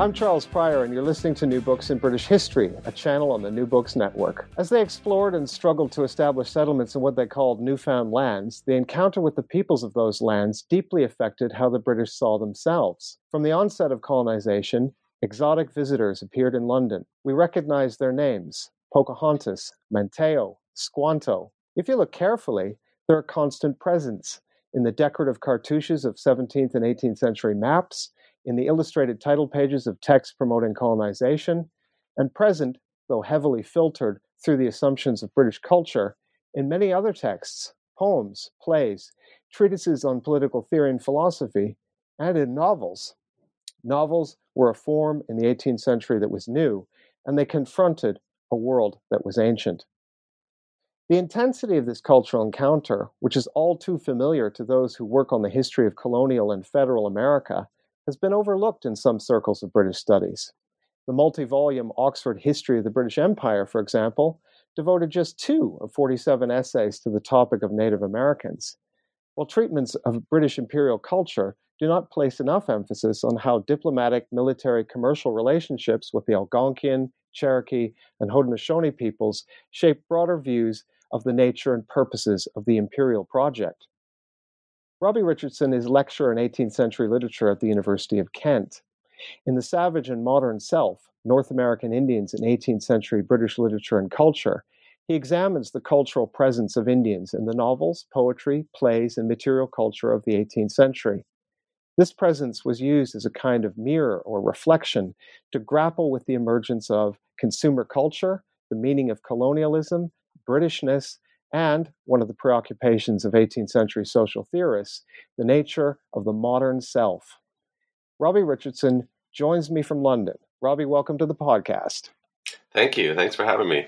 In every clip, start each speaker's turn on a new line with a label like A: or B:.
A: I'm Charles Prior, and you're listening to New Books in British History, a channel on the New Books Network. As they explored and struggled to establish settlements in what they called newfound lands, the encounter with the peoples of those lands deeply affected how the British saw themselves. From the onset of colonization, exotic visitors appeared in London. We recognize their names Pocahontas, Manteo, Squanto. If you look carefully, they're a constant presence in the decorative cartouches of 17th and 18th century maps in the illustrated title pages of texts promoting colonization, and present, though heavily filtered through the assumptions of British culture, in many other texts, poems, plays, treatises on political theory and philosophy, and in novels. Novels were a form in the 18th century that was new, and they confronted a world that was ancient. The intensity of this cultural encounter, which is all too familiar to those who work on the history of colonial and federal America, has been overlooked in some circles of British studies. The multi volume Oxford History of the British Empire, for example, devoted just two of 47 essays to the topic of Native Americans, while treatments of British imperial culture do not place enough emphasis on how diplomatic, military, commercial relationships with the Algonquian, Cherokee, and Haudenosaunee peoples shape broader views of the nature and purposes of the imperial project. Robbie Richardson is lecturer in 18th century literature at the University of Kent. In The Savage and Modern Self North American Indians in 18th century British literature and culture, he examines the cultural presence of Indians in the novels, poetry, plays, and material culture of the 18th century. This presence was used as a kind of mirror or reflection to grapple with the emergence of consumer culture, the meaning of colonialism, Britishness, and one of the preoccupations of 18th century social theorists, the nature of the modern self. Robbie Richardson joins me from London. Robbie, welcome to the podcast.
B: Thank you. Thanks for having me.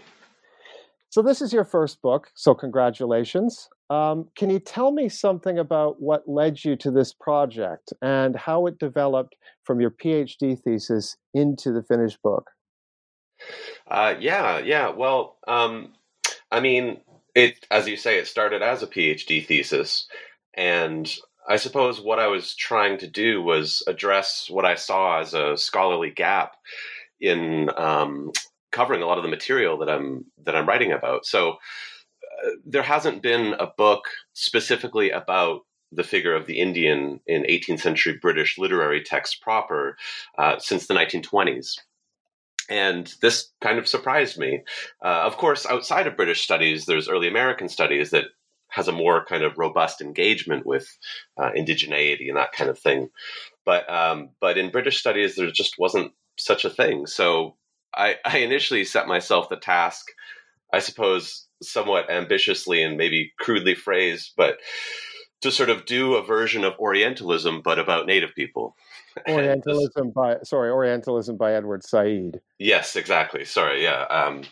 A: So, this is your first book, so congratulations. Um, can you tell me something about what led you to this project and how it developed from your PhD thesis into the finished book?
B: Uh, yeah, yeah. Well, um, I mean, it as you say it started as a phd thesis. And i suppose what i was trying to do was address what i saw as a scholarly gap in um, covering a lot of the material that i'm that i'm writing about. So uh, there hasn't been a book specifically about the figure of the Indian in 18th century British literary texts proper uh, since the 1920s and this kind of surprised me. Uh, of course, outside of British studies, there's early American studies that has a more kind of robust engagement with uh, indigeneity and that kind of thing. But um, but in British studies, there just wasn't such a thing. So I, I initially set myself the task, I suppose, somewhat ambitiously and maybe crudely phrased, but to sort of do a version of Orientalism, but about Native people.
A: Orientalism by sorry, Orientalism by Edward Said.
B: Yes, exactly. Sorry, yeah. Um,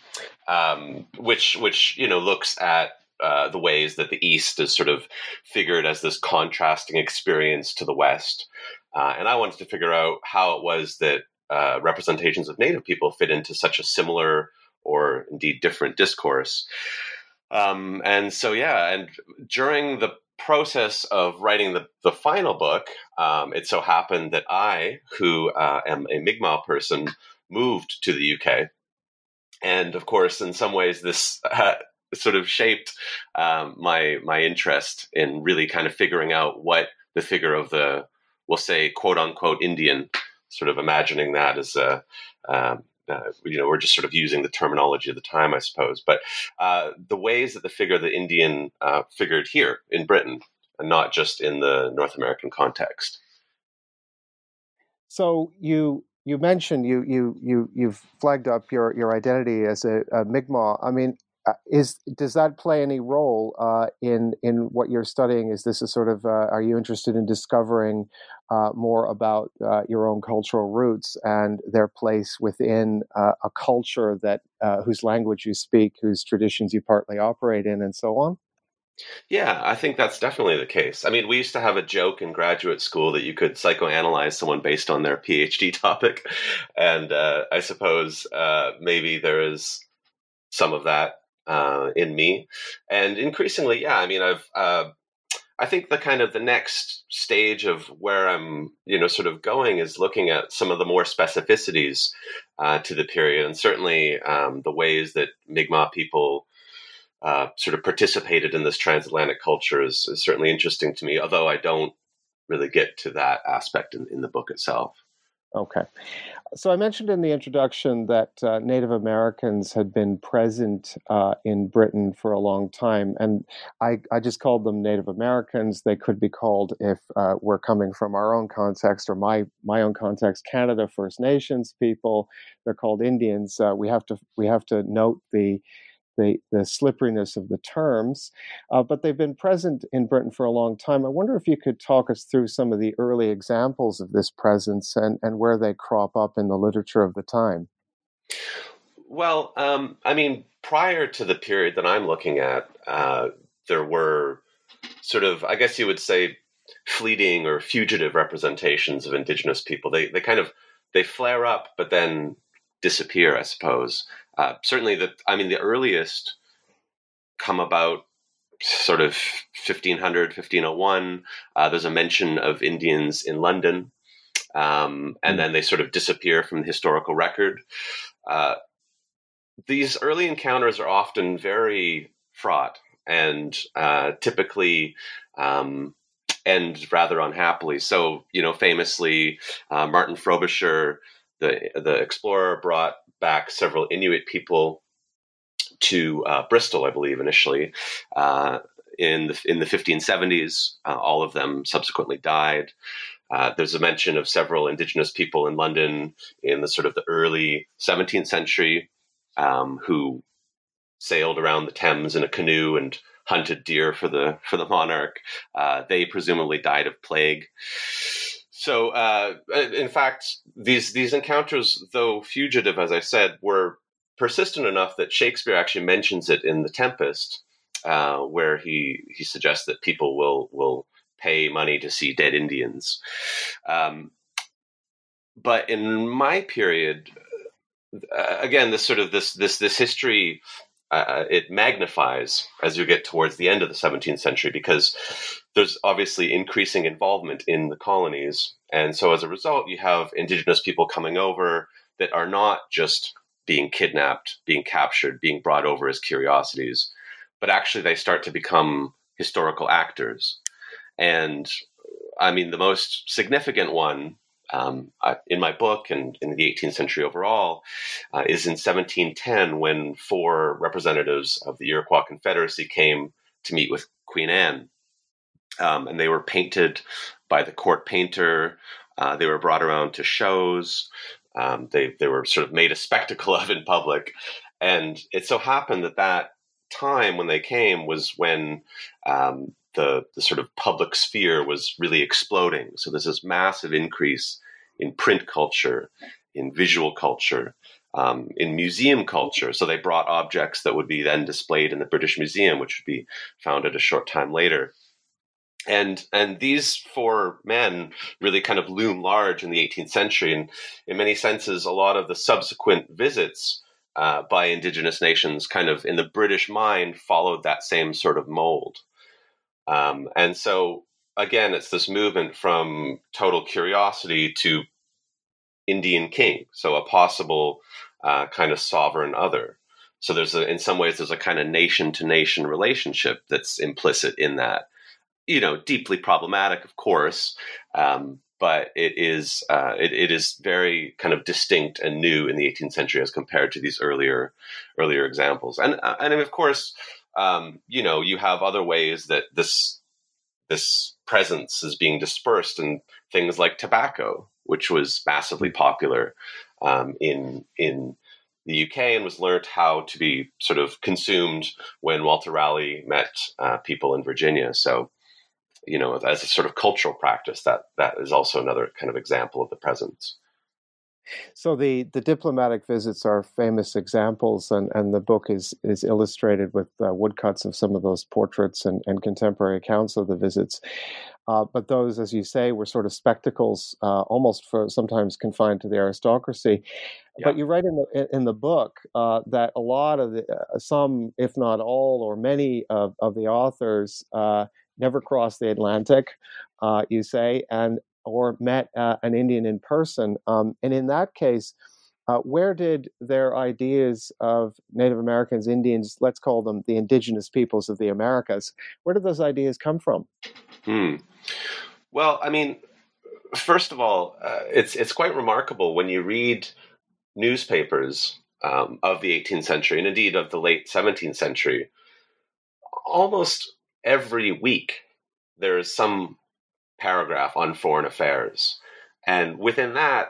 B: um, which which you know looks at uh, the ways that the East is sort of figured as this contrasting experience to the West, uh, and I wanted to figure out how it was that uh, representations of Native people fit into such a similar or indeed different discourse. Um, and so, yeah, and during the process of writing the, the final book, um, it so happened that I, who uh, am a Mi'kmaq person, moved to the UK. And of course, in some ways, this uh, sort of shaped um, my my interest in really kind of figuring out what the figure of the, we'll say, quote unquote Indian sort of imagining that as a um, uh, you know, we're just sort of using the terminology of the time, I suppose. But uh, the ways that the figure of the Indian uh, figured here in Britain, and not just in the North American context.
A: So you you mentioned you you you you've flagged up your your identity as a, a Mi'kmaq. I mean, is does that play any role uh, in in what you're studying? Is this a sort of uh, are you interested in discovering uh, more about uh, your own cultural roots and their place within uh, a culture that whose language you speak, whose traditions you partly operate in, and so on?
B: Yeah, I think that's definitely the case. I mean, we used to have a joke in graduate school that you could psychoanalyze someone based on their PhD topic, and I suppose maybe there is some of that uh, in me, and increasingly, yeah. I mean, I've uh, I think the kind of the next stage of where I'm, you know, sort of going is looking at some of the more specificities uh, to the period, and certainly um, the ways that Mi'kmaq people uh, sort of participated in this transatlantic culture is, is, certainly interesting to me. Although I don't really get to that aspect in, in the book itself.
A: Okay. So I mentioned in the introduction that uh, Native Americans had been present uh, in Britain for a long time, and I, I, just called them Native Americans. They could be called, if uh, we're coming from our own context or my my own context, Canada First Nations people. They're called Indians. Uh, we have to we have to note the the, the slipperiness of the terms, uh, but they've been present in Britain for a long time. I wonder if you could talk us through some of the early examples of this presence and, and where they crop up in the literature of the time.
B: Well, um, I mean, prior to the period that I'm looking at, uh, there were sort of, I guess you would say, fleeting or fugitive representations of indigenous people. They they kind of they flare up, but then disappear, I suppose. Uh, certainly, the I mean, the earliest come about sort of 1500, 1501. Uh, there's a mention of Indians in London, um, and hmm. then they sort of disappear from the historical record. Uh, these early encounters are often very fraught and uh, typically um, end rather unhappily. So, you know, famously, uh, Martin Frobisher the the explorer brought back several Inuit people to uh, Bristol, I believe, initially uh, in the in the 1570s. Uh, all of them subsequently died. Uh, there's a mention of several indigenous people in London in the sort of the early 17th century um, who sailed around the Thames in a canoe and hunted deer for the for the monarch. Uh, they presumably died of plague. So, uh, in fact, these these encounters, though fugitive, as I said, were persistent enough that Shakespeare actually mentions it in *The Tempest*, uh, where he he suggests that people will will pay money to see dead Indians. Um, but in my period, uh, again, this sort of this this this history uh, it magnifies as you get towards the end of the 17th century because there's obviously increasing involvement in the colonies. And so as a result, you have indigenous people coming over that are not just being kidnapped, being captured, being brought over as curiosities, but actually they start to become historical actors. And I mean, the most significant one um, in my book and in the 18th century overall uh, is in 1710 when four representatives of the Iroquois Confederacy came to meet with Queen Anne. Um, and they were painted by the court painter. Uh, they were brought around to shows. Um, they, they were sort of made a spectacle of in public. And it so happened that that time when they came was when um, the, the sort of public sphere was really exploding. So there's this massive increase in print culture, in visual culture, um, in museum culture. So they brought objects that would be then displayed in the British Museum, which would be founded a short time later. And and these four men really kind of loom large in the 18th century, and in many senses, a lot of the subsequent visits uh, by indigenous nations, kind of in the British mind, followed that same sort of mold. Um, and so, again, it's this movement from total curiosity to Indian king, so a possible uh, kind of sovereign other. So there's a, in some ways, there's a kind of nation to nation relationship that's implicit in that. You know, deeply problematic, of course, um, but it is uh, it, it is very kind of distinct and new in the 18th century as compared to these earlier earlier examples. And uh, and of course, um, you know, you have other ways that this this presence is being dispersed in things like tobacco, which was massively popular um, in in the UK and was learnt how to be sort of consumed when Walter Raleigh met uh, people in Virginia. So, you know, as a sort of cultural practice, that that is also another kind of example of the presence.
A: So the, the diplomatic visits are famous examples, and, and the book is is illustrated with uh, woodcuts of some of those portraits and, and contemporary accounts of the visits. Uh, but those, as you say, were sort of spectacles, uh, almost for sometimes confined to the aristocracy. Yeah. But you write in the in the book uh, that a lot of the, uh, some, if not all, or many of, of the authors uh, never crossed the Atlantic. you say, and or met uh, an Indian in person. Um, and in that case, uh, where did their ideas of Native Americans, Indians, let's call them the indigenous peoples of the Americas, where did those ideas come from?
B: Hmm. Well, I mean, first of all, uh, it's it's quite remarkable when you read newspapers um, of the 18th century and indeed of the late 17th century. Almost every week, there is some paragraph on foreign affairs. And within that,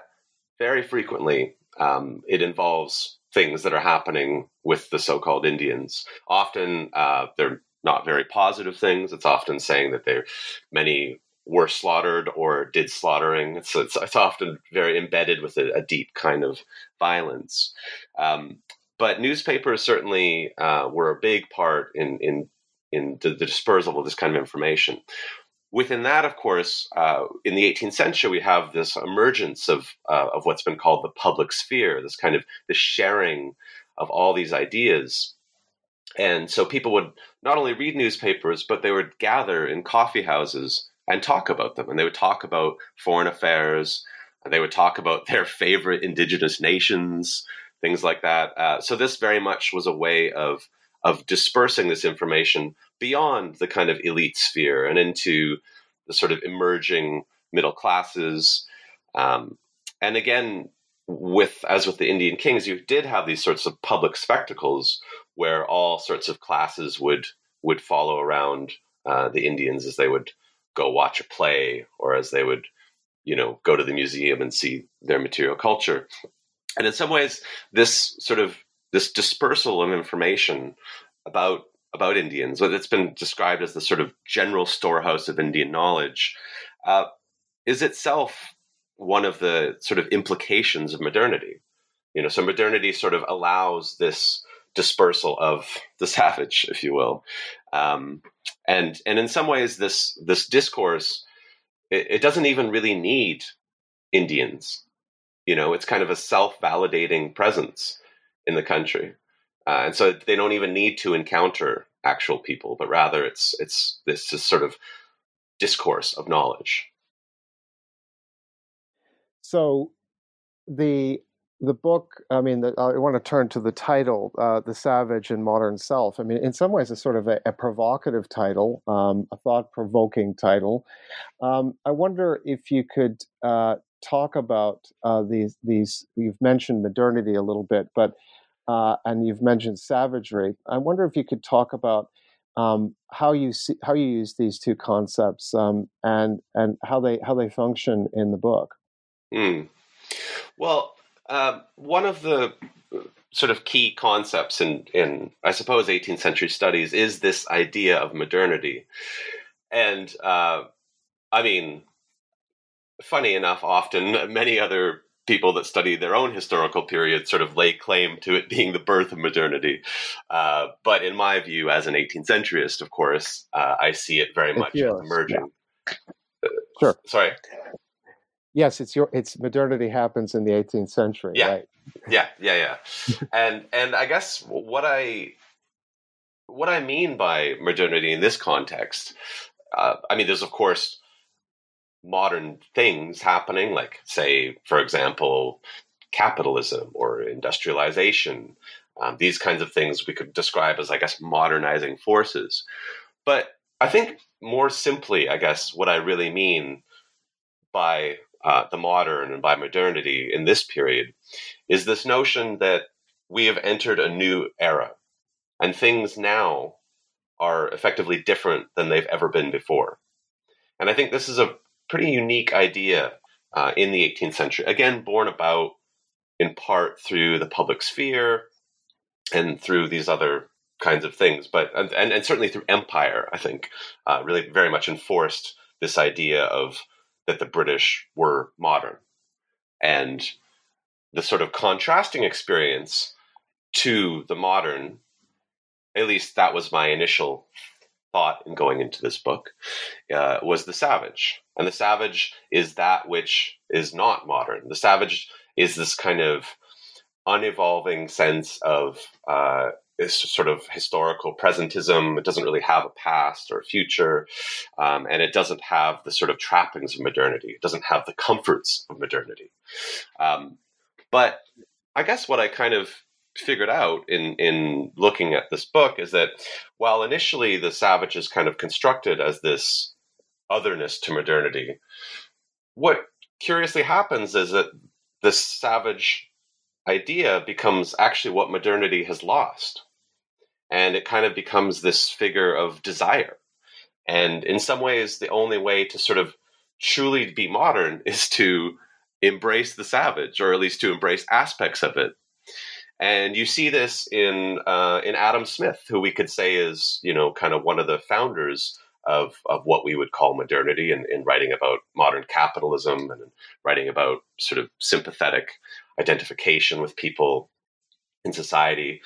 B: very frequently, um, it involves things that are happening with the so called Indians. Often uh, they're not very positive things. It's often saying that there many were slaughtered or did slaughtering. It's, it's, it's often very embedded with a, a deep kind of violence. Um, but newspapers certainly uh, were a big part in, in, in the, the dispersal of this kind of information within that, of course, uh, in the 18th century, we have this emergence of uh, of what's been called the public sphere, this kind of the sharing of all these ideas. And so people would not only read newspapers, but they would gather in coffee houses and talk about them. And they would talk about foreign affairs, they would talk about their favorite indigenous nations, things like that. Uh, so this very much was a way of of dispersing this information beyond the kind of elite sphere and into the sort of emerging middle classes. Um, and again, with as with the Indian kings, you did have these sorts of public spectacles where all sorts of classes would would follow around uh, the Indians as they would go watch a play or as they would, you know, go to the museum and see their material culture. And in some ways, this sort of this dispersal of information about about Indians, it's been described as the sort of general storehouse of Indian knowledge, uh, is itself one of the sort of implications of modernity. You know, so modernity sort of allows this dispersal of the savage, if you will, um, and and in some ways, this this discourse it, it doesn't even really need Indians. You know, it's kind of a self validating presence in the country. Uh, and so they don't even need to encounter actual people, but rather it's it's this, this sort of discourse of knowledge.
A: So the the book, I mean, the, I want to turn to the title, uh, "The Savage and Modern Self." I mean, in some ways, it's sort of a, a provocative title, um, a thought-provoking title. Um, I wonder if you could uh, talk about uh, these. These you've mentioned modernity a little bit, but uh, and you've mentioned savagery. I wonder if you could talk about um, how you see, how you use these two concepts um, and and how they how they function in the book.
B: Mm. Well, uh, one of the uh, sort of key concepts in in I suppose 18th century studies is this idea of modernity, and uh, I mean, funny enough, often many other people that study their own historical period sort of lay claim to it being the birth of modernity. Uh, but in my view, as an 18th centuryist, of course, uh, I see it very much yes, emerging. Yeah.
A: Uh, sure.
B: Sorry.
A: Yes, it's your it's modernity happens in the 18th century.
B: Yeah.
A: Right?
B: Yeah, yeah, yeah. and and I guess what I what I mean by modernity in this context, uh, I mean, there's of course modern things happening, like, say, for example, capitalism or industrialization. Um, these kinds of things we could describe as, I guess, modernizing forces. But I think more simply, I guess, what I really mean by uh, the modern and by modernity in this period is this notion that we have entered a new era and things now are effectively different than they've ever been before. And I think this is a pretty unique idea uh, in the 18th century. Again, born about in part through the public sphere and through these other kinds of things, but and, and certainly through empire, I think, uh, really very much enforced this idea of that the British were modern. And the sort of contrasting experience to the modern, at least that was my initial thought in going into this book, uh, was the savage. And the savage is that which is not modern. The savage is this kind of unevolving sense of uh, sort of historical presentism. It doesn't really have a past or a future, um, and it doesn't have the sort of trappings of modernity. It doesn't have the comforts of modernity. Um, but I guess what I kind of figured out in in looking at this book is that while initially the savage is kind of constructed as this otherness to modernity, what curiously happens is that this savage idea becomes actually what modernity has lost. And it kind of becomes this figure of desire. And in some ways, the only way to sort of truly be modern is to embrace the savage, or at least to embrace aspects of it. And you see this in uh, in Adam Smith, who we could say is you know kind of one of the founders of of what we would call modernity, and in, in writing about modern capitalism and writing about sort of sympathetic identification with people in society.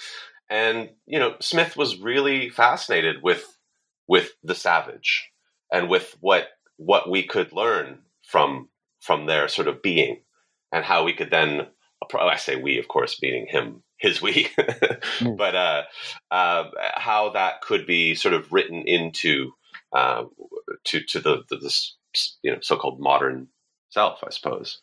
B: And you know, Smith was really fascinated with with the savage and with what what we could learn from from their sort of being and how we could then I say we, of course, meaning him, his we, mm. but uh, uh, how that could be sort of written into uh, to to the, the this you know so-called modern self, I suppose.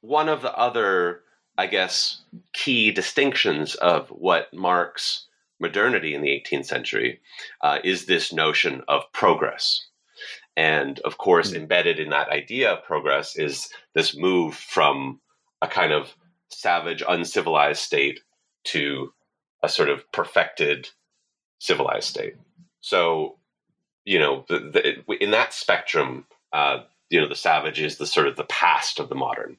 B: One of the other, I guess, key distinctions of what marks modernity in the 18th century uh, is this notion of progress. And of course, mm. embedded in that idea of progress is this move from a kind of savage, uncivilized state to a sort of perfected, civilized state. So, you know, the, the, in that spectrum, uh, you know, the savage is the sort of the past of the modern.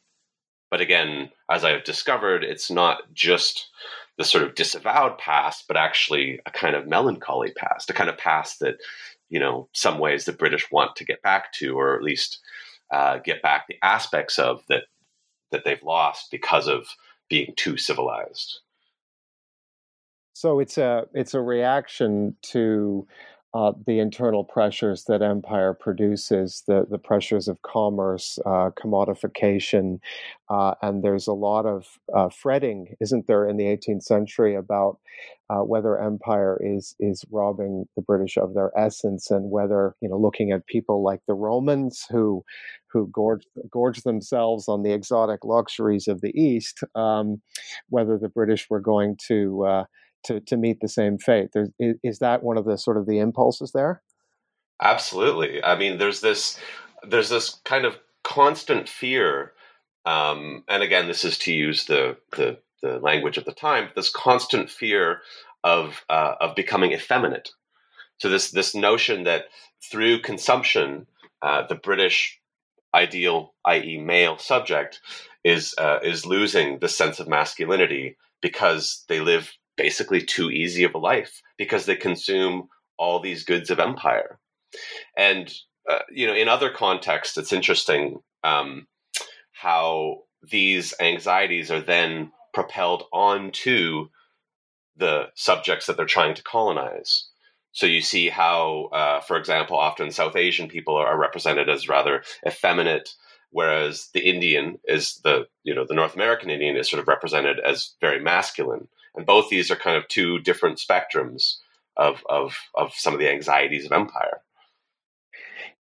B: But again, as I've discovered, it's not just the sort of disavowed past, but actually a kind of melancholy past, a kind of past that, you know, some ways the British want to get back to, or at least uh, get back the aspects of that that they've lost because of being too civilized.
A: So it's a it's a reaction to uh, the internal pressures that empire produces, the, the pressures of commerce, uh, commodification, uh, and there's a lot of uh, fretting, isn't there, in the 18th century about uh, whether empire is is robbing the British of their essence, and whether you know, looking at people like the Romans who who gorged, gorged themselves on the exotic luxuries of the East, um, whether the British were going to uh, to to meet the same fate. There's, is that one of the sort of the impulses there?
B: Absolutely. I mean, there's this there's this kind of constant fear, um, and again, this is to use the the, the language of the time. This constant fear of uh, of becoming effeminate. So this this notion that through consumption, uh, the British ideal, i.e., male subject, is uh, is losing the sense of masculinity because they live basically too easy of a life because they consume all these goods of empire. And uh, you know, in other contexts, it's interesting um, how these anxieties are then propelled onto the subjects that they're trying to colonize. So you see how, uh, for example, often South Asian people are, represented as rather effeminate, whereas the Indian is the you know the North American Indian is sort of represented as very masculine and both these are kind of two different spectrums of of of some of the anxieties of empire.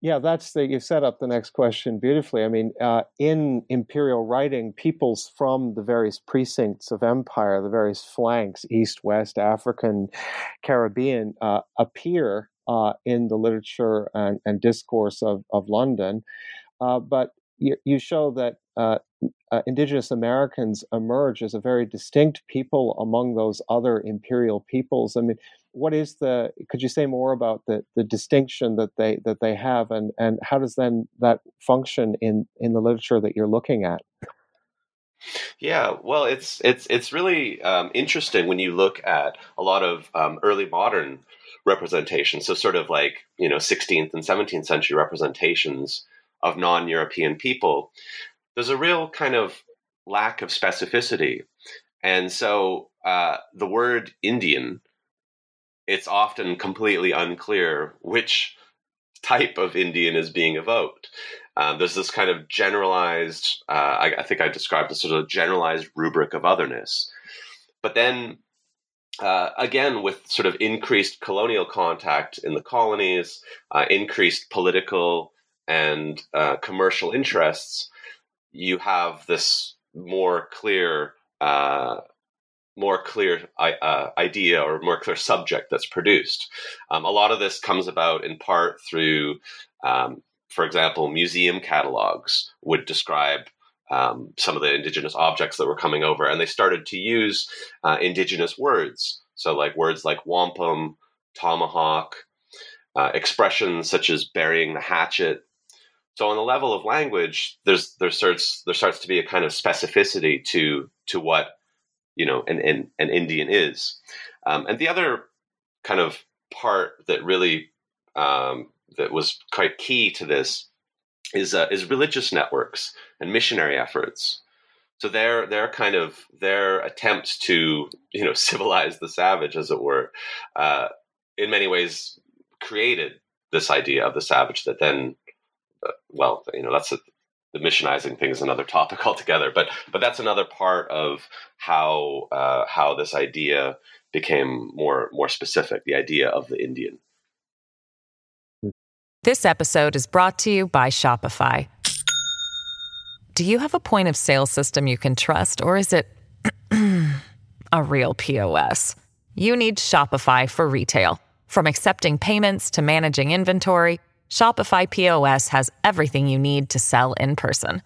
A: Yeah, that's the you set up the next question beautifully. I mean, uh, in imperial writing, peoples from the various precincts of empire, the various flanks, east, west, African, Caribbean, uh, appear uh, in the literature and, and discourse of, of London. Uh, but you, you show that uh, uh, indigenous Americans emerge as a very distinct people among those other imperial peoples. I mean, what is the? Could you say more about the, the distinction that they that they have, and and how does then that function in in the literature that you're looking at?
B: Yeah, well, it's it's it's really um, interesting when you look at a lot of um, early modern representations. So, sort of like you know, 16th and 17th century representations of non-European people. There's a real kind of lack of specificity, and so uh, the word Indian, it's often completely unclear which type of Indian is being evoked. Um, there's this kind of generalized, uh, I, I, think I described this sort of generalized rubric of otherness. But then, uh, again, with sort of increased colonial contact in the colonies, uh, increased political and uh, commercial interests, you have this more clear uh, more clear uh, idea or more clear subject that's produced. Um, a lot of this comes about in part through um, for example, museum catalogs would describe um, some of the indigenous objects that were coming over, and they started to use uh, indigenous words. So, like words like wampum, tomahawk, uh, expressions such as burying the hatchet. So, on the level of language, there's there starts there starts to be a kind of specificity to to what you know an an, an Indian is, um, and the other kind of part that really um, that was quite key to this is uh, is religious networks and missionary efforts. So their their kind of their attempts to you know civilize the savage, as it were, uh, in many ways created this idea of the savage that then, well, you know, that's a, the missionizing thing is another topic altogether. But but that's another part of how uh, how this idea became more more specific. The idea of the Indian.
C: This episode is brought to you by Shopify. Do you have a point of sale system you can trust, or is it a real POS? You need Shopify for retail. From accepting payments to managing inventory, Shopify POS has everything you need to sell in person.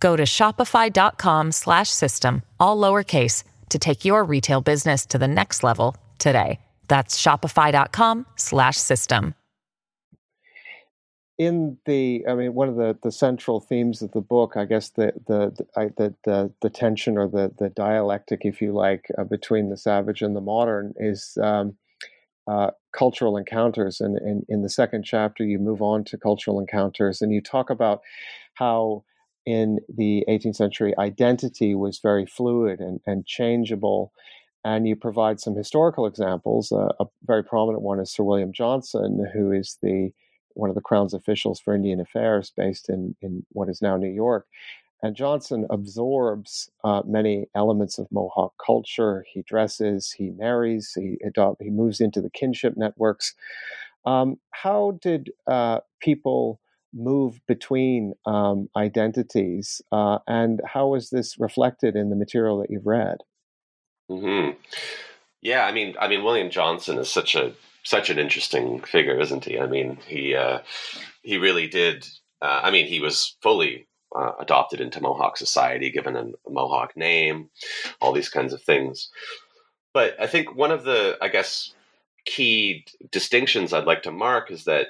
C: Go to shopify.com/system all lowercase to take your retail business to the next level today. That's shopify.com/system
A: in the i mean one of the the central themes of the book i guess the the the the, the tension or the the dialectic if you like uh, between the savage and the modern is um, uh, cultural encounters and, in the second chapter you move on to cultural encounters and you talk about how in the 18th century identity was very fluid and, and changeable and you provide some historical examples. Uh, a very prominent one is Sir William Johnson, who is the one of the Crown's officials for Indian Affairs based in, in what is now New York. And Johnson absorbs uh, many elements of Mohawk culture. He dresses, he marries, he, adopt, he moves into the kinship networks. Um, how did uh, people move between um, identities, uh, and how was this reflected in the material that you've read?
B: Mm-hmm. Yeah, I mean, I mean, William Johnson is such a such an interesting figure, isn't he? I mean, he uh, he really did. Uh, I mean, he was fully uh, adopted into Mohawk society, given a Mohawk name, all these kinds of things. But I think one of the, I guess, key distinctions I'd like to mark is that,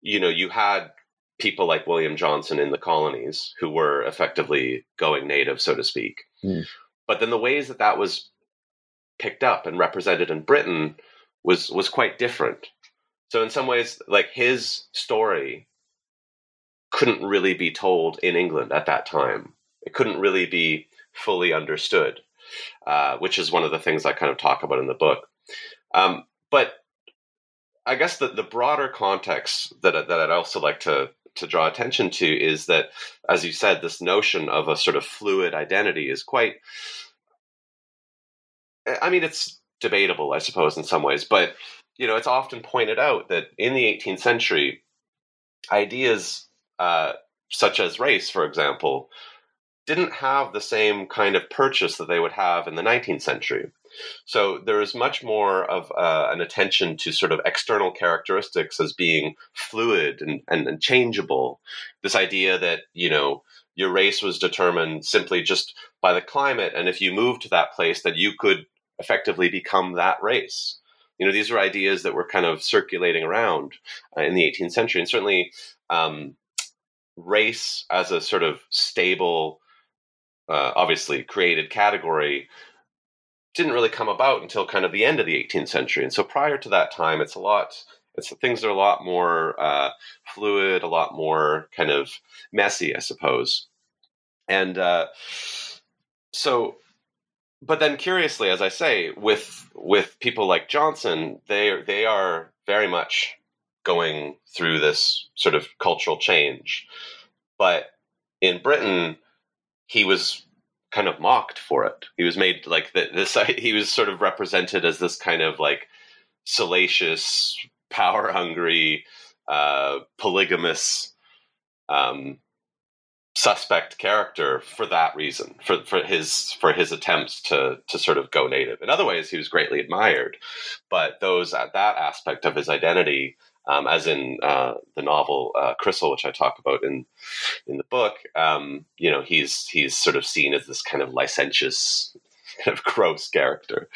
B: you know, you had people like William Johnson in the colonies who were effectively going native, so to speak. Mm. But then the ways that that was picked up and represented in Britain was was quite different. So in some ways, like his story couldn't really be told in England at that time. It couldn't really be fully understood, uh, which is one of the things I kind of talk about in the book. Um, but I guess the, the broader context that that I'd also like to to draw attention to is that, as you said, this notion of a sort of fluid identity is quite. I mean, it's debatable, I suppose, in some ways. But you know, it's often pointed out that in the 18th century, ideas uh, such as race, for example, didn't have the same kind of purchase that they would have in the 19th century. So there is much more of uh, an attention to sort of external characteristics as being fluid and, and, and changeable. This idea that, you know, your race was determined simply just by the climate, and if you moved to that place, that you could effectively become that race. You know, these are ideas that were kind of circulating around uh, in the 18th century, and certainly um, race as a sort of stable, uh, obviously created category didn't really come about until kind of the end of the 18th century. And so prior to that time, it's a lot. It's things are a lot more uh, fluid, a lot more kind of messy, I suppose. And uh, so but then curiously as i say with with people like johnson they they are very much going through this sort of cultural change. But in britain he was kind of mocked for it. He was made like this he was sort of represented as this kind of like salacious power hungry uh, polygamous um, suspect character for that reason for for his for his attempts to to sort of go native. In other ways he was greatly admired. But those at that aspect of his identity um, as in uh, the novel uh, Chrysal, which I talk about in in the book, um, you know, he's he's sort of seen as this kind of licentious, kind of gross character.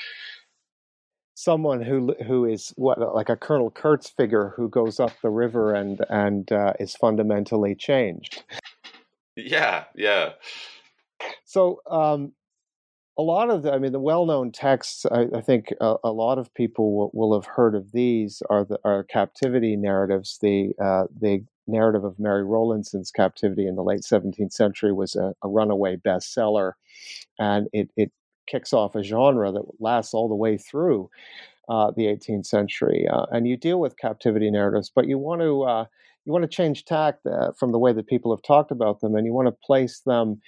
A: Someone who who is what like a Colonel Kurtz figure who goes up the river and and uh, is fundamentally changed.
B: Yeah, yeah.
A: So, um, a lot of the, I mean, the well-known texts, I, I think a, a, lot of people will, will, have heard of these are the are captivity narratives. The uh, the narrative of Mary Rowlandson's captivity in the late 17th century was a, a runaway bestseller, and it it kicks off a genre that lasts all the way through uh, the 18th century. Uh, and you deal with captivity narratives, but you want to uh, you want to change tack uh, from the way that people have talked about them, and you want to place them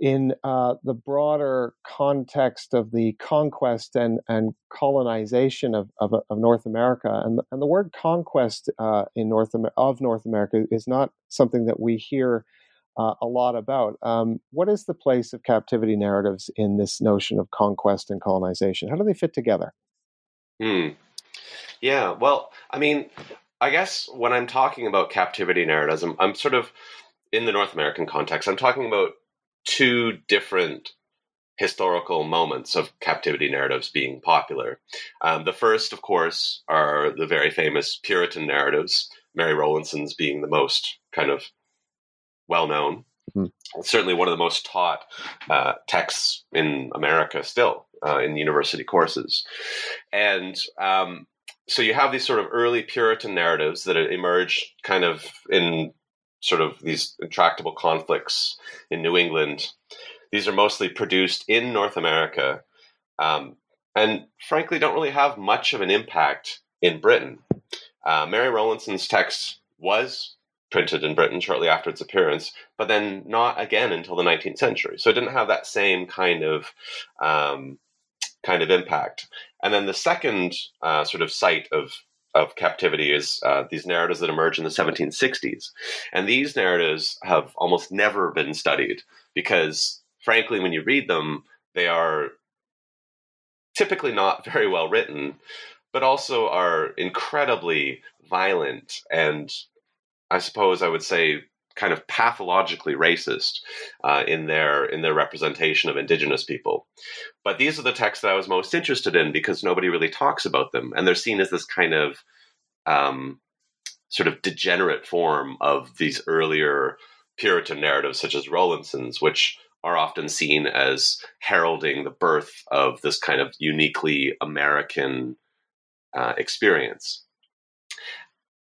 A: in uh, the broader context of the conquest and, and colonization of, of, of North America. And, and the word conquest uh, in North of North America is not something that we hear uh, a lot about. Um, what is the place of captivity narratives in this notion of conquest and colonization? How do they fit together?
B: Hmm. Yeah, well, I mean, I guess when I'm talking about captivity narratives, I'm, I'm sort of in the North American context. I'm talking about two different historical moments of captivity narratives being popular. Um, the first, of course, are the very famous Puritan narratives, Mary Rowlandson's being the most kind of well known. Mm-hmm. Certainly one of the most taught uh, texts in America still uh, in university courses. And um, so you have these sort of early Puritan narratives that emerge kind of in sort of these intractable conflicts in New England. These are mostly produced in North America, um, and frankly, don't really have much of an impact in Britain. Uh, Mary Rowlandson's text was printed in Britain shortly after its appearance, but then not again until the 19th century. So it didn't have that same kind of um, kind of impact. And then the second uh, sort of site of of captivity is uh, these narratives that emerge in the 1760s, and these narratives have almost never been studied because, frankly, when you read them, they are typically not very well written, but also are incredibly violent and I suppose I would say kind of pathologically racist uh, in their in their representation of indigenous people. But these are the texts that I was most interested in because nobody really talks about them, and they're seen as this kind of um, sort of degenerate form of these earlier Puritan narratives, such as Rowlandson's, which are often seen as heralding the birth of this kind of uniquely American uh, experience.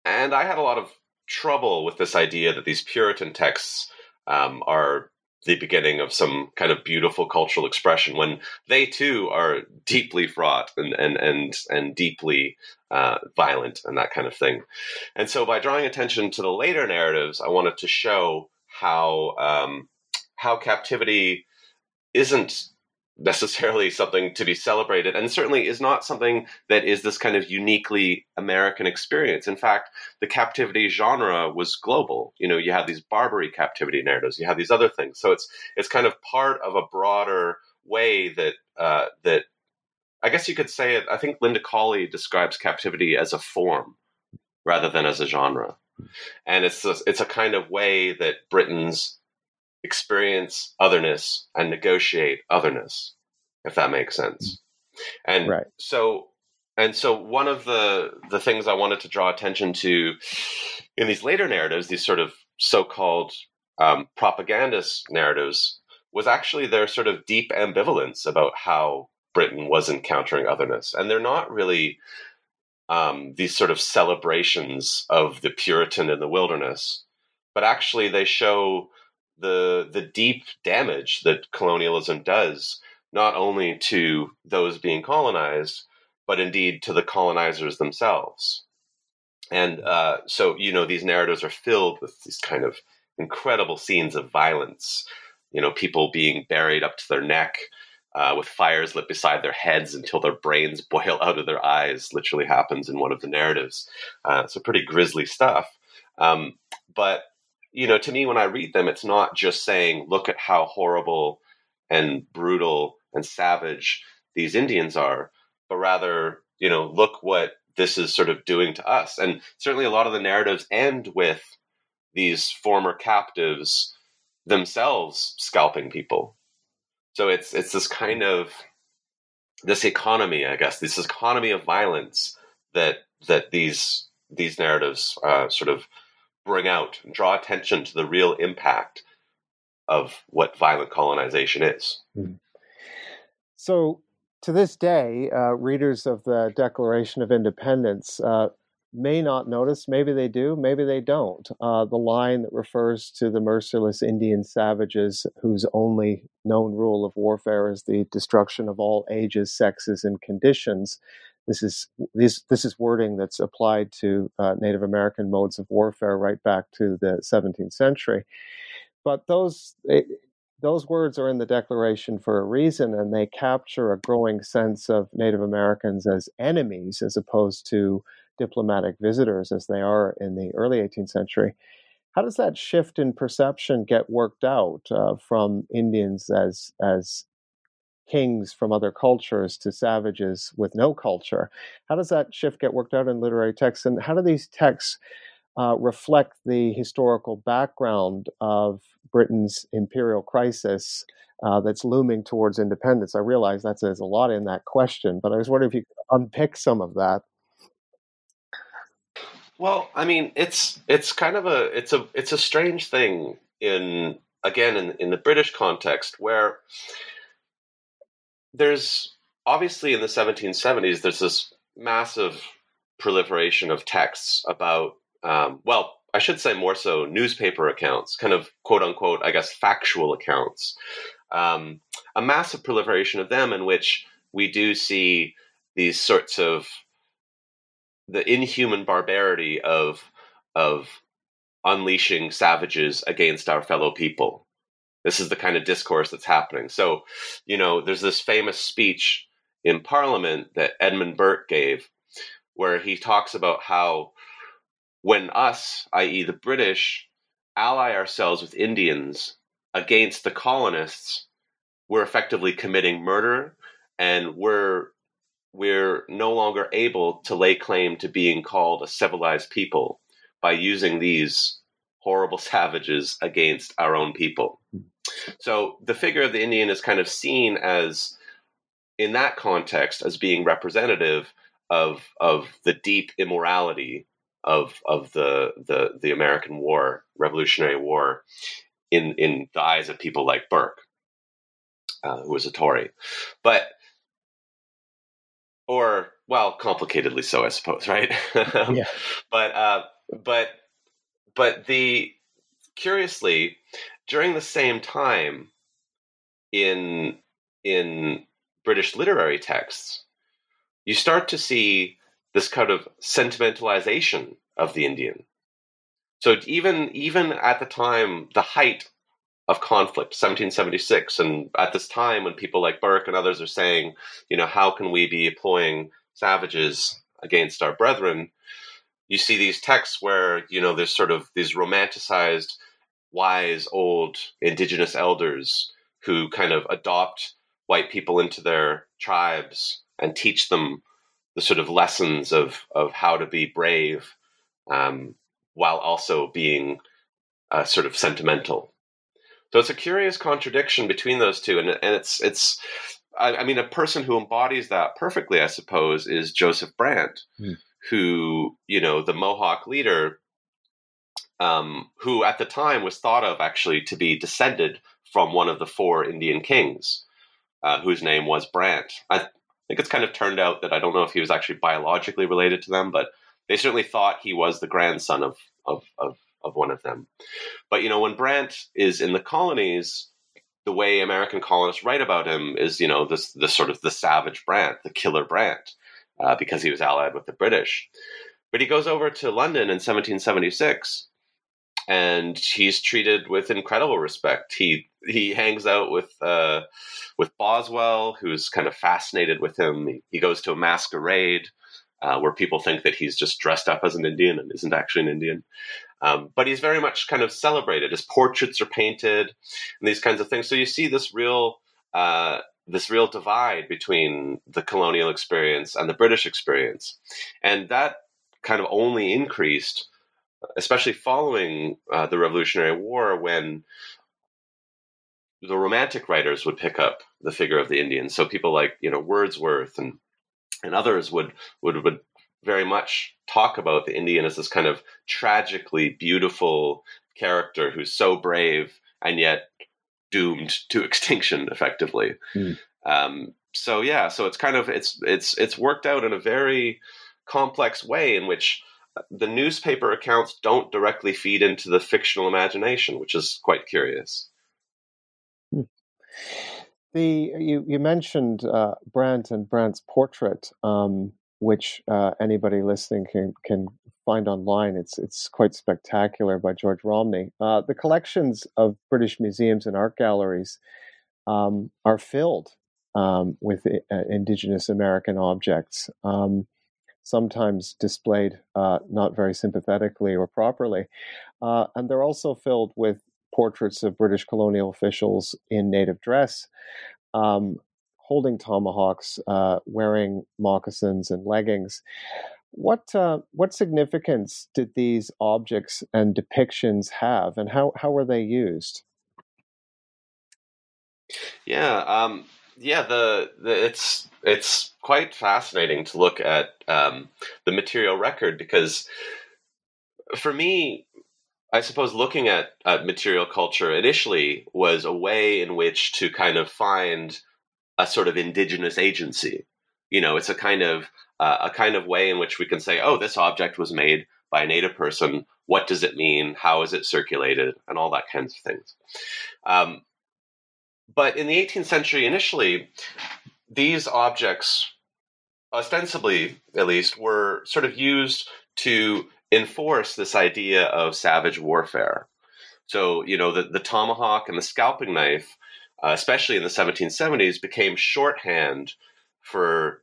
B: And I had a lot of trouble with this idea that these Puritan texts um, are the beginning of some kind of beautiful cultural expression when they too are deeply fraught and and and and deeply uh, violent and that kind of thing. And so, by drawing attention to the later narratives, I wanted to show how um, how captivity isn't necessarily something to be celebrated and certainly is not something that is this kind of uniquely american experience. In fact the captivity genre was global. You know you have these barbary captivity narratives you have these other things. So it's it's kind of part of a broader way that uh, that I guess you could say it. I think Linda Colley describes captivity as a form rather than as a genre, and it's a, it's a kind of way that Britons experience otherness and negotiate otherness, if that makes sense. And
A: Right.
B: so and so one of the the things I wanted to draw attention to in these later narratives, these sort of so-called um, propagandist narratives, was actually their sort of deep ambivalence about how Britain was encountering otherness, and they're not really um, these sort of celebrations of the Puritan in the wilderness, but actually they show the the deep damage that colonialism does not only to those being colonized, but indeed to the colonizers themselves. And uh, so, you know, these narratives are filled with these kind of incredible scenes of violence. You know, people being buried up to their neck uh, with fires lit beside their heads until their brains boil out of their eyes. Literally happens in one of the narratives. Uh, so pretty grisly stuff. Um, but you know, to me, when I read them, it's not just saying, "Look at how horrible and brutal and savage these Indians are," but rather, you know, look what this is sort of doing to us. And certainly, a lot of the narratives end with these former captives themselves scalping people. So it's it's this kind of this economy, I guess, this economy of violence that that these these narratives uh, sort of bring out and draw attention to the real impact of what violent colonization is.
A: So, to this day, uh, readers of the Declaration of Independence uh, may not notice, maybe they do, maybe they don't, uh, the line that refers to the merciless Indian savages whose only known rule of warfare is the destruction of all ages, sexes, and conditions. This is this this is wording that's applied to uh, Native American modes of warfare right back to the 17th century. But those it, those words are in the Declaration for a reason, and they capture a growing sense of Native Americans as enemies as opposed to diplomatic visitors as they are in the early 18th century. How does that shift in perception get worked out uh, from Indians as as kings from other cultures to savages with no culture? How does that shift get worked out in literary texts, and how do these texts uh, reflect the historical background of Britain's imperial crisis uh, that's looming towards independence? I realize there's a lot in that question, but I was wondering if you could unpick some of that.
B: Well, I mean, it's it's kind of a it's a it's a strange thing in again in in the British context where there's obviously in the 1770s there's this massive proliferation of texts about um, well I should say more so newspaper accounts, kind of quote unquote, I guess, factual accounts. Um, a massive proliferation of them in which we do see these sorts of the inhuman barbarity of of unleashing savages against our fellow people. This is the kind of discourse that's happening. So, you know, there's this famous speech in Parliament that Edmund Burke gave, where he talks about how when us, i.e., the British, ally ourselves with Indians against the colonists, we're effectively committing murder and we're we're no longer able to lay claim to being called a civilized people by using these horrible savages against our own people. So the figure of the Indian is kind of seen as, in that context, as being representative of of the deep immorality of of the the the American War, Revolutionary War, in in the eyes of people like Burke, uh, who was a Tory, but or well, complicatedly so, I suppose, right?
A: Yeah.
B: But uh, but but the curiously during the same time in in British literary texts, you start to see this kind of sentimentalization of the Indian. So even even at the time, the height of conflict, 1776, and at this time when people like Burke and others are saying, you know, how can we be employing savages against our brethren? You see these texts where you know there's sort of these romanticized, wise old indigenous elders who kind of adopt white people into their tribes and teach them the sort of lessons of of how to be brave um, while also being uh, sort of sentimental. So it's a curious contradiction between those two, and and it's it's. I, I mean, a person who embodies that perfectly, I suppose, is Joseph Brant, mm. who you know, the Mohawk leader, um, who at the time was thought of actually to be descended from one of the four Indian kings, uh, whose name was Brant. I think it's kind of turned out that I don't know if he was actually biologically related to them, but they certainly thought he was the grandson of of of, of one of them. But you know, when Brant is in the colonies, the way American colonists write about him is, you know, this this sort of the savage Brant, the killer Brant, uh, because he was allied with the British. But he goes over to London in 1776 and he's treated with incredible respect. He he hangs out with uh, with Boswell, who's kind of fascinated with him. He, he goes to a masquerade uh, where people think that he's just dressed up as an Indian and isn't actually an Indian. Um, but he's very much kind of celebrated. His portraits are painted and these kinds of things. So you see this real uh, this real divide between the colonial experience and the British experience, and that kind of only increased especially following uh, the Revolutionary War, when the Romantic writers would pick up the figure of the Indian. So people like you know Wordsworth and and others would would would very much talk about the Indian as this kind of tragically beautiful character who's so brave and yet doomed to extinction effectively. Mm. Um, so yeah, so it's kind of it's it's it's worked out in a very complex way in which the newspaper accounts don't directly feed into the fictional imagination, which is quite curious.
A: The you you mentioned uh, Brant and Brant's portrait, um, which uh, anybody listening can can find online. It's it's quite spectacular by George Romney. Uh, the collections of British museums and art galleries um, are filled um, with uh, Indigenous American objects. Um, sometimes displayed uh, not very sympathetically or properly. Uh, and they're also filled with portraits of British colonial officials in native dress, um, holding tomahawks, uh, wearing moccasins and leggings. What uh, what significance did these objects and depictions have, and how how were they used?
B: Yeah, um, yeah, the, the it's it's quite fascinating to look at um, the material record because for me, I suppose looking at, at material culture initially was a way in which to kind of find a sort of indigenous agency. You know, it's a kind of uh, a kind of way in which we can say, oh, this object was made by a native person. What does it mean? How is it circulated? And all that kinds of things. Um, but in the 18th century, initially, these objects, ostensibly at least, were sort of used to enforce this idea of savage warfare. So, you know, the, the tomahawk and the scalping knife, uh, especially in the 1770s, became shorthand for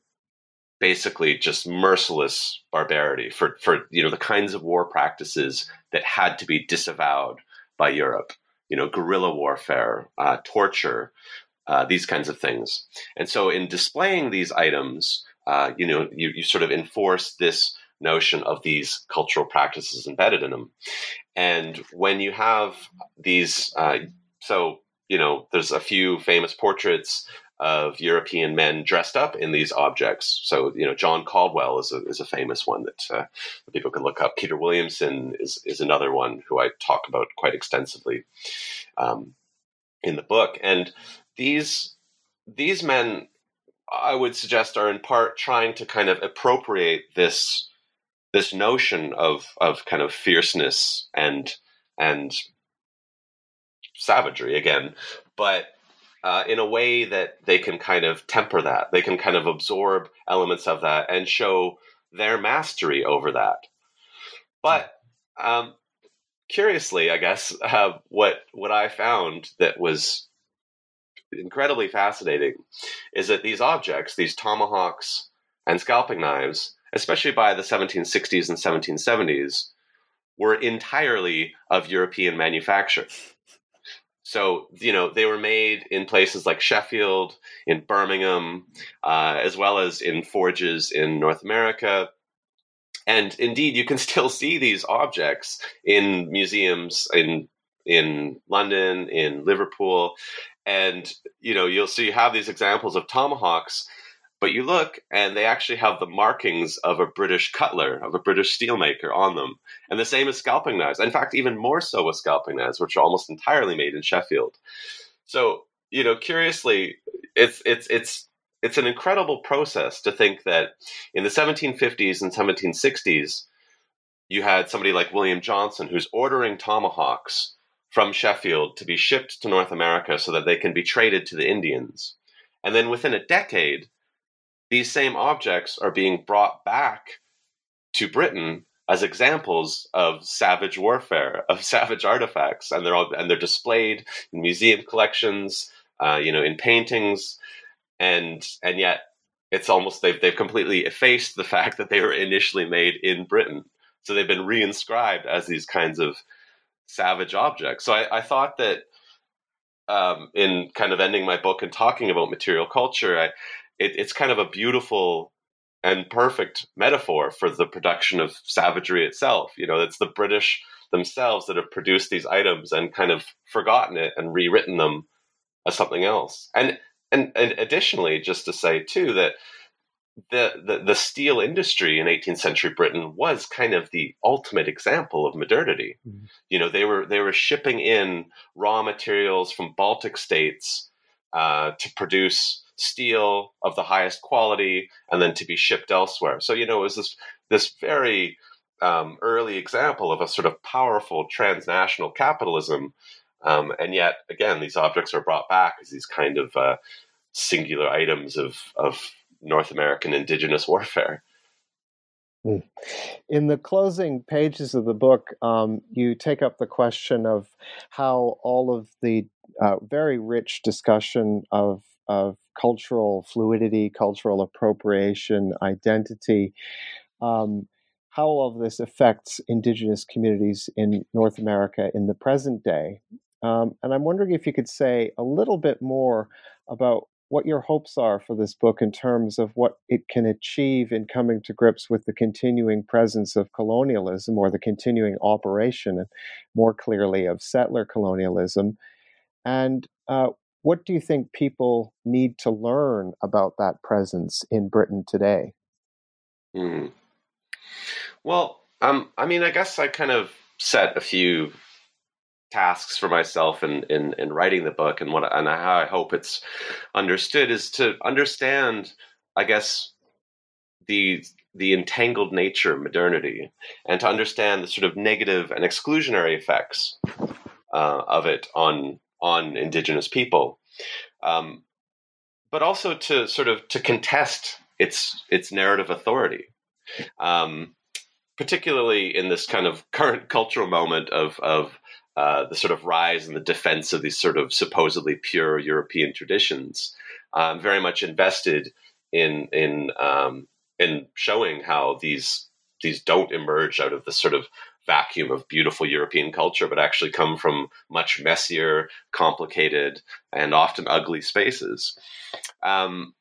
B: basically just merciless barbarity, for, for you know, the kinds of war practices that had to be disavowed by Europe you know, guerrilla warfare, uh, torture, uh, these kinds of things. And so, in displaying these items, uh, you know, you, you sort of enforce this notion of these cultural practices embedded in them. And when you have these, uh, so you know, there's a few famous portraits of European men dressed up in these objects. So, you know, John Caldwell is a, is a famous one that uh, people can look up. Peter Williamson is, is another one who I talk about quite extensively um, in the book. And these these men, I would suggest, are in part trying to kind of appropriate this this notion of of kind of fierceness and and savagery again, but uh, in a way that they can kind of temper that. They can kind of absorb elements of that and show their mastery over that. But um, curiously, I guess uh, what what I found that was incredibly fascinating is that these objects, these tomahawks and scalping knives, especially by the 1760s and 1770s, were entirely of European manufacture. So, you know, they were made in places like Sheffield, in Birmingham, uh, as well as in forges in North America. And indeed, you can still see these objects in museums in in London, in Liverpool, and you know you'll see you have these examples of tomahawks but you look and they actually have the markings of a British cutler, of a British steelmaker on them. And the same as scalping knives. In fact, even more so with scalping knives, which are almost entirely made in Sheffield. So, you know, curiously, it's it's it's it's an incredible process to think that in the 1750s and 1760s, you had somebody like William Johnson who's ordering tomahawks from Sheffield to be shipped to North America so that they can be traded to the Indians. And then within a decade, these same objects are being brought back to Britain as examples of savage warfare, of savage artifacts, and they're all and they're displayed in museum collections, uh, you know, in paintings, and and yet it's almost they've they've completely effaced the fact that they were initially made in Britain. So they've been reinscribed as these kinds of savage objects. So I, I thought that um, in kind of ending my book and talking about material culture, I, it, it's kind of a beautiful and perfect metaphor for the production of savagery itself. You know, it's the British themselves that have produced these items and kind of forgotten it and rewritten them as something else. And and, and additionally, just to say too that the, the, the steel industry in 18th century Britain was kind of the ultimate example of modernity. Mm-hmm. You know, they were they were shipping in raw materials from Baltic states uh, to produce steel of the highest quality and then to be shipped elsewhere. So, you know, it was this, this very um, early example of a sort of powerful transnational capitalism. Um, and yet, again, these objects are brought back as these kind of uh, singular items of, of North American indigenous warfare.
A: Hmm. In the closing pages of the book, um, you take up the question of how all of the uh, very rich discussion of of cultural fluidity, cultural appropriation, identity, um, how all of this affects indigenous communities in North America in the present day. Um, and I'm wondering if you could say a little bit more about what your hopes are for this book in terms of what it can achieve in coming to grips with the continuing presence of colonialism or the continuing operation, more clearly, of settler colonialism, and uh, what do you think people need to learn about that presence in Britain today?
B: Mm. Well, um, I mean, I guess I kind of set a few tasks for myself in, in, in writing the book, and what and how I hope it's understood is to understand, I guess, the the entangled nature of modernity, and to understand the sort of negative and exclusionary effects uh, of it on on indigenous people, um, but also to sort of to contest its its narrative authority, um, particularly in this kind of current cultural moment of of uh, the sort of rise and the defense of these sort of supposedly pure European traditions. I'm very much invested in in um, in showing how these these don't emerge out of the sort of vacuum of beautiful European culture, but actually come from much messier, complicated, and often ugly spaces. Um,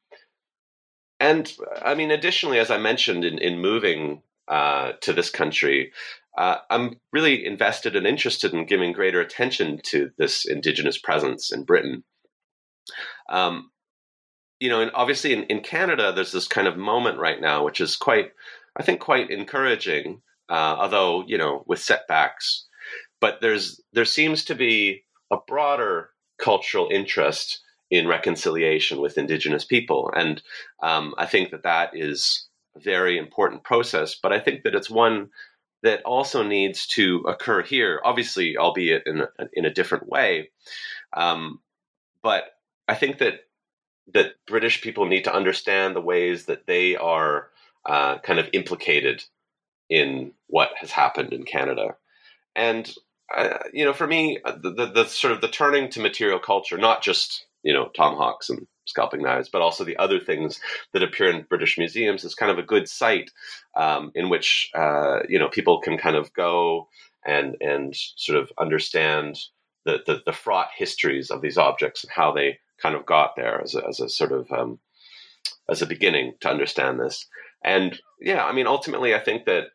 B: and I mean, additionally, as I mentioned in, in moving uh, to this country, uh, I'm really invested and interested in giving greater attention to this indigenous presence in Britain. Um, you know, and obviously in, in Canada, there's this kind of moment right now, which is quite, I think, quite encouraging uh, although you know with setbacks. But there's there seems to be a broader cultural interest in reconciliation with Indigenous people, and um, I think that that is a very important process. But I think that it's one that also needs to occur here, obviously, albeit in a, in a different way. Um, but I think that that British people need to understand the ways that they are uh, kind of implicated in what has happened in Canada. And uh, you know, for me, uh, the, the, the, sort of the turning to material culture, not just you know tomahawks and scalping knives, but also the other things that appear in British museums, is kind of a good site um, in which uh, you know people can kind of go and and sort of understand the, the, the fraught histories of these objects and how they kind of got there as a, as a sort of um, as a beginning to understand this. And yeah, I mean, ultimately, I think that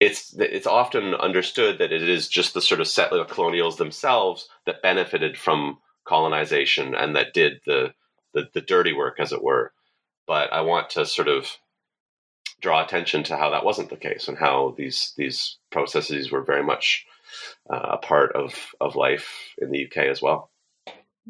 B: it's it's often understood that it is just the sort of settler colonials themselves that benefited from colonization and that did the, the the dirty work, as it were. But I want to sort of draw attention to how that wasn't the case and how these these processes were very much uh, a part of of life in the UK as well.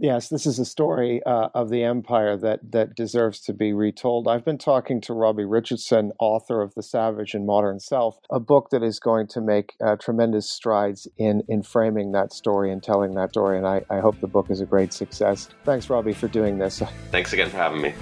A: Yes, this is a story uh, of the empire that that deserves to be retold. I've been talking to Robbie Richardson, author of *The Savage and Modern Self*, a book that is going to make uh, tremendous strides in in framing that story and telling that story. And I, I hope the book is a great success. Thanks, Robbie, for doing this.
B: Thanks again for having me.